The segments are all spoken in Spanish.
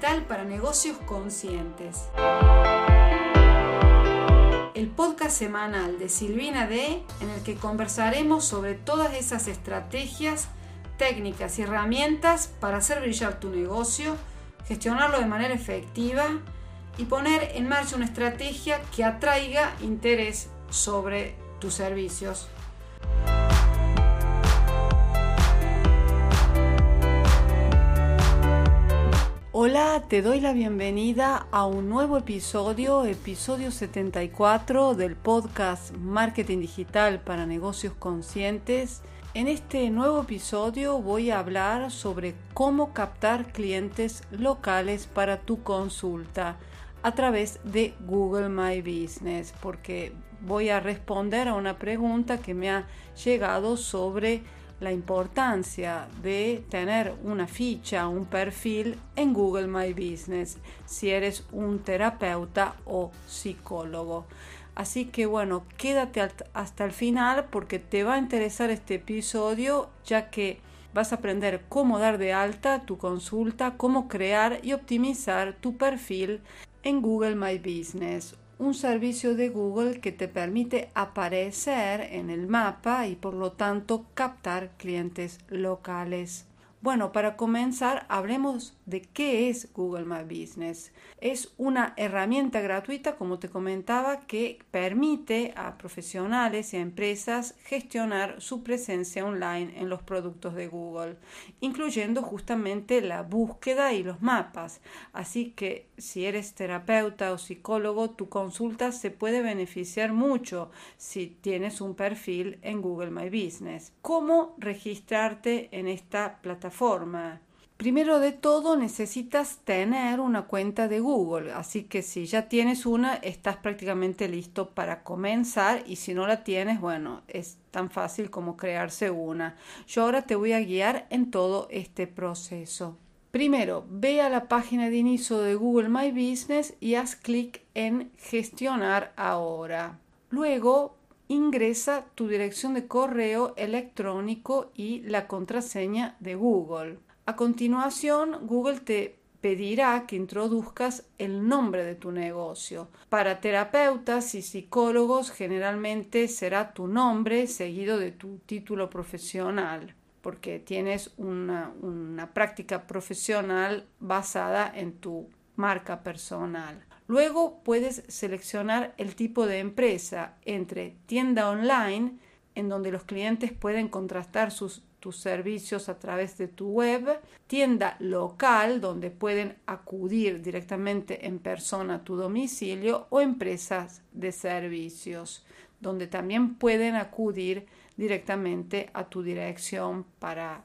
digital para negocios conscientes. El podcast semanal de Silvina D en el que conversaremos sobre todas esas estrategias, técnicas y herramientas para hacer brillar tu negocio, gestionarlo de manera efectiva y poner en marcha una estrategia que atraiga interés sobre tus servicios. Hola, te doy la bienvenida a un nuevo episodio, episodio 74 del podcast Marketing Digital para Negocios Conscientes. En este nuevo episodio voy a hablar sobre cómo captar clientes locales para tu consulta a través de Google My Business, porque voy a responder a una pregunta que me ha llegado sobre la importancia de tener una ficha, un perfil en Google My Business si eres un terapeuta o psicólogo. Así que bueno, quédate hasta el final porque te va a interesar este episodio ya que vas a aprender cómo dar de alta tu consulta, cómo crear y optimizar tu perfil en Google My Business un servicio de Google que te permite aparecer en el mapa y por lo tanto captar clientes locales. Bueno, para comenzar, hablemos de qué es Google My Business. Es una herramienta gratuita, como te comentaba, que permite a profesionales y a empresas gestionar su presencia online en los productos de Google, incluyendo justamente la búsqueda y los mapas. Así que si eres terapeuta o psicólogo, tu consulta se puede beneficiar mucho si tienes un perfil en Google My Business. ¿Cómo registrarte en esta plataforma? Primero de todo necesitas tener una cuenta de Google, así que si ya tienes una, estás prácticamente listo para comenzar y si no la tienes, bueno, es tan fácil como crearse una. Yo ahora te voy a guiar en todo este proceso. Primero, ve a la página de inicio de Google My Business y haz clic en Gestionar ahora. Luego, ingresa tu dirección de correo electrónico y la contraseña de Google. A continuación, Google te pedirá que introduzcas el nombre de tu negocio. Para terapeutas y psicólogos generalmente será tu nombre seguido de tu título profesional porque tienes una, práctica profesional basada en tu marca personal. Luego puedes seleccionar el tipo de empresa entre tienda online, en donde los clientes pueden contrastar sus, tus servicios a través de tu web, tienda local, donde pueden acudir directamente en persona a tu domicilio, o empresas de servicios, donde también pueden acudir directamente a tu dirección para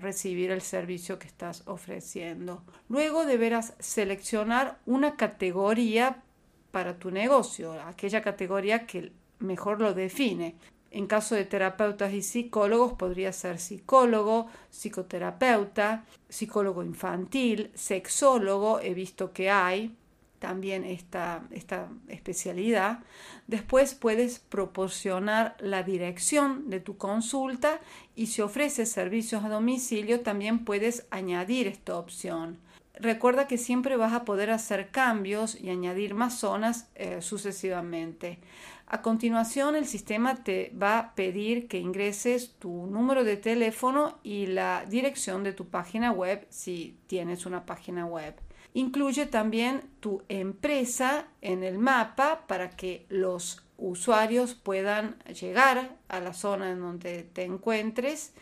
recibir el servicio que estás ofreciendo. Luego deberás seleccionar una categoría para tu negocio, aquella categoría que mejor lo define. En caso de terapeutas y psicólogos podría ser psicólogo, psicoterapeuta, psicólogo infantil, sexólogo, he visto que hay, también esta, esta especialidad. Después puedes proporcionar la dirección de tu consulta y si ofreces servicios a domicilio también puedes añadir esta opción. Recuerda que siempre vas a poder hacer cambios y añadir más zonas eh, sucesivamente. A continuación, el sistema te va a pedir que ingreses tu número de teléfono y la dirección de tu página web si tienes una página web. Incluye también tu empresa en el mapa para que los usuarios puedan llegar a la zona en donde te encuentres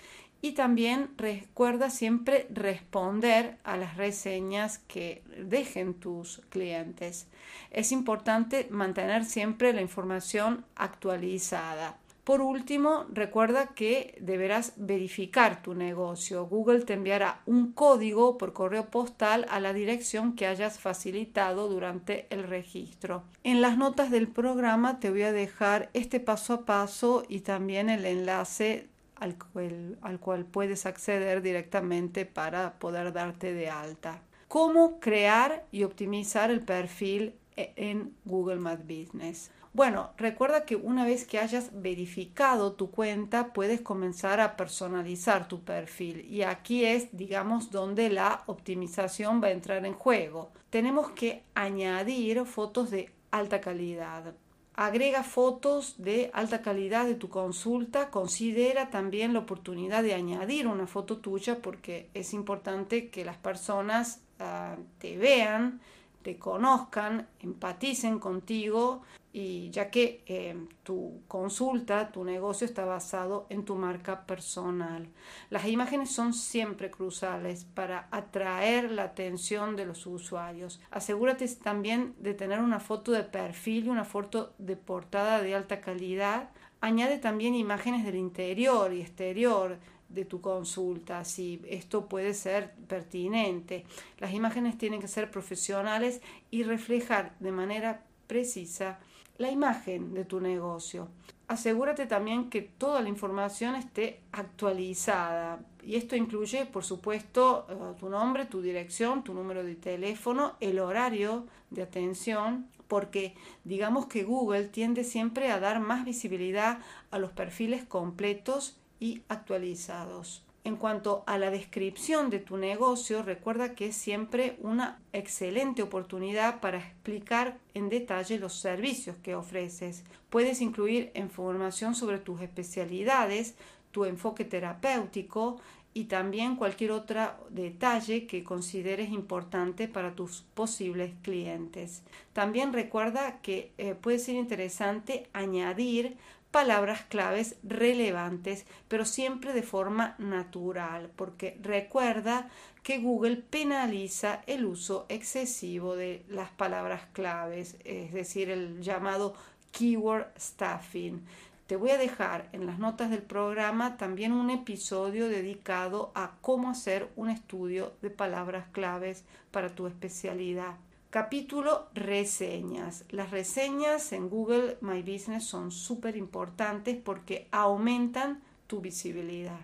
y también recuerda siempre responder a las reseñas que dejen tus clientes. Es importante mantener siempre la información actualizada. Por último, recuerda que deberás verificar tu negocio. Google te enviará un código por correo postal a la dirección que hayas facilitado durante el registro. En las notas del programa te voy a dejar este paso a paso y también el enlace al cual, al cual puedes acceder directamente para poder darte de alta. ¿Cómo crear y optimizar el perfil en Google My Business? Bueno, recuerda que una vez que hayas verificado tu cuenta, puedes comenzar a personalizar tu perfil. Y aquí es, digamos, donde la optimización va a entrar en juego. Tenemos que añadir fotos de alta calidad. Agrega fotos de alta calidad de tu consulta. Considera también la oportunidad de añadir una foto tuya porque es importante que las personas uh, te vean te conozcan, empaticen contigo y ya que eh, tu consulta, tu negocio está basado en tu marca personal. Las imágenes son siempre cruciales para atraer la atención de los usuarios. Asegúrate también de tener una foto de perfil y una foto de portada de alta calidad. Añade también imágenes del interior y exterior de tu consulta, si esto puede ser pertinente. Las imágenes tienen que ser profesionales y reflejar de manera precisa la imagen de tu negocio. Asegúrate también que toda la información esté actualizada y esto incluye, por supuesto, eh, tu nombre, tu dirección, tu número de teléfono, el horario de atención, porque digamos que Google tiende siempre a dar más visibilidad a los perfiles completos y actualizados. En cuanto a la descripción de tu negocio, recuerda que es siempre una excelente oportunidad para explicar en detalle los servicios que ofreces. Puedes incluir información sobre tus especialidades, tu enfoque terapéutico y también cualquier otro detalle que consideres importante para tus posibles clientes. También recuerda que eh, puede ser interesante añadir palabras claves relevantes, pero siempre de forma natural, porque recuerda que Google penaliza el uso excesivo de las palabras claves, es decir, el llamado keyword stuffing. Te voy a dejar en las notas del programa también un episodio dedicado a cómo hacer un estudio de palabras claves para tu especialidad. Capítulo reseñas. Las reseñas en Google My Business son súper importantes porque aumentan tu visibilidad.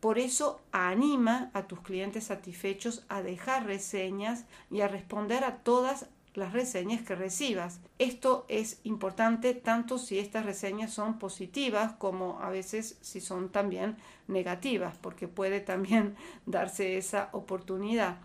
Por eso anima a tus clientes satisfechos a dejar reseñas y a responder a todas las reseñas que recibas. Esto es importante tanto si estas reseñas son positivas como a veces si son también negativas, porque puede también darse esa oportunidad.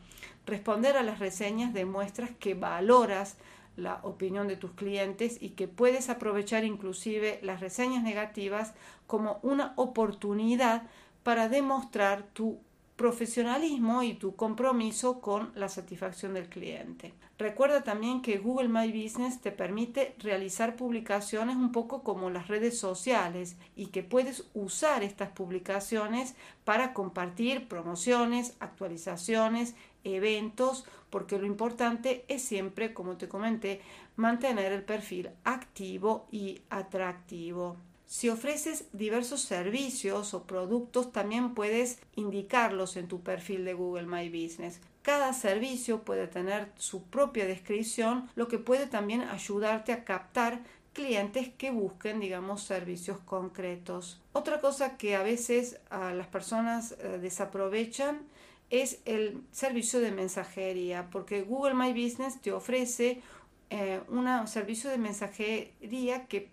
Responder a las reseñas demuestra que valoras la opinión de tus clientes y que puedes aprovechar inclusive las reseñas negativas como una oportunidad para demostrar tu profesionalismo y tu compromiso con la satisfacción del cliente. Recuerda también que Google My Business te permite realizar publicaciones un poco como las redes sociales y que puedes usar estas publicaciones para compartir promociones, actualizaciones, eventos, porque lo importante es siempre, como te comenté, mantener el perfil activo y atractivo. Si ofreces diversos servicios o productos, también puedes indicarlos en tu perfil de Google My Business. Cada servicio puede tener su propia descripción, lo que puede también ayudarte a captar clientes que busquen, digamos, servicios concretos. Otra cosa que a veces las personas eh, desaprovechan es el servicio de mensajería, porque Google My Business te ofrece eh, un servicio de mensajería que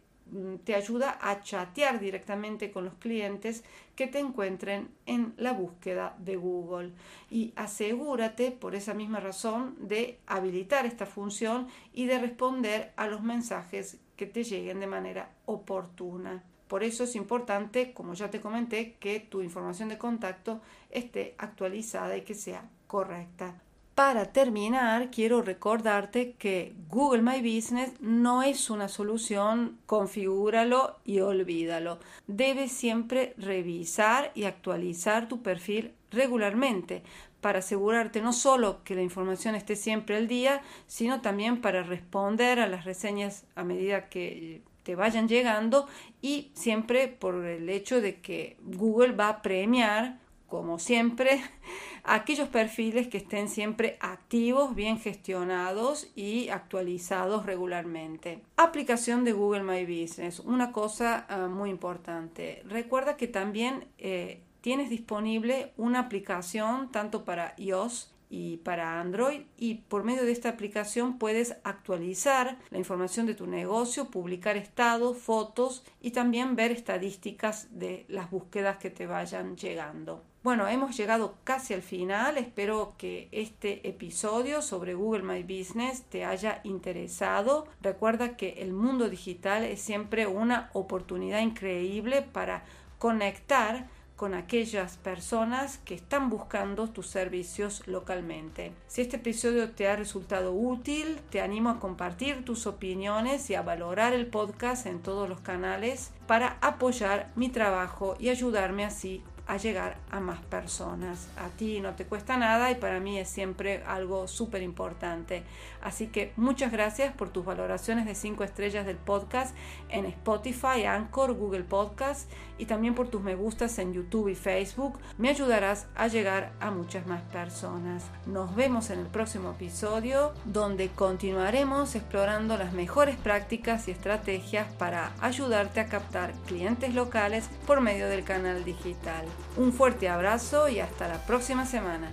te ayuda a chatear directamente con los clientes que te encuentren en la búsqueda de Google y asegúrate por esa misma razón de habilitar esta función y de responder a los mensajes que te lleguen de manera oportuna. Por eso es importante, como ya te comenté, que tu información de contacto esté actualizada y que sea correcta. Para terminar, quiero recordarte que Google My Business no es una solución, configúralo y olvídalo. Debes siempre revisar y actualizar tu perfil regularmente para asegurarte no solo que la información esté siempre al día, sino también para responder a las reseñas a medida que te vayan llegando y siempre por el hecho de que Google va a premiar como siempre, aquellos perfiles que estén siempre activos, bien gestionados y actualizados regularmente. Aplicación de Google My Business, una cosa ah, muy importante. Recuerda que también eh, tienes disponible una aplicación tanto para iOS y para Android y por medio de esta aplicación puedes actualizar la información de tu negocio, publicar estados, fotos y también ver estadísticas de las búsquedas que te vayan llegando. Bueno, hemos llegado casi al final. Espero que este episodio sobre Google My Business te haya interesado. Recuerda que el mundo digital es siempre una oportunidad increíble para conectar con aquellas personas que están buscando tus servicios localmente. Si este episodio te ha resultado útil, te animo a compartir tus opiniones y a valorar el podcast en todos los canales para apoyar mi trabajo y ayudarme así a llegar a más personas. A ti no te cuesta nada y para mí es siempre algo súper importante. Así que muchas gracias por tus valoraciones de 5 estrellas del podcast en Spotify, Anchor, Google Podcast y también por tus me gustas en YouTube y Facebook. Me ayudarás a llegar a muchas más personas. Nos vemos en el próximo episodio donde continuaremos explorando las mejores prácticas y estrategias para ayudarte a captar clientes locales por medio del canal digital. Un fuerte abrazo y hasta la próxima semana.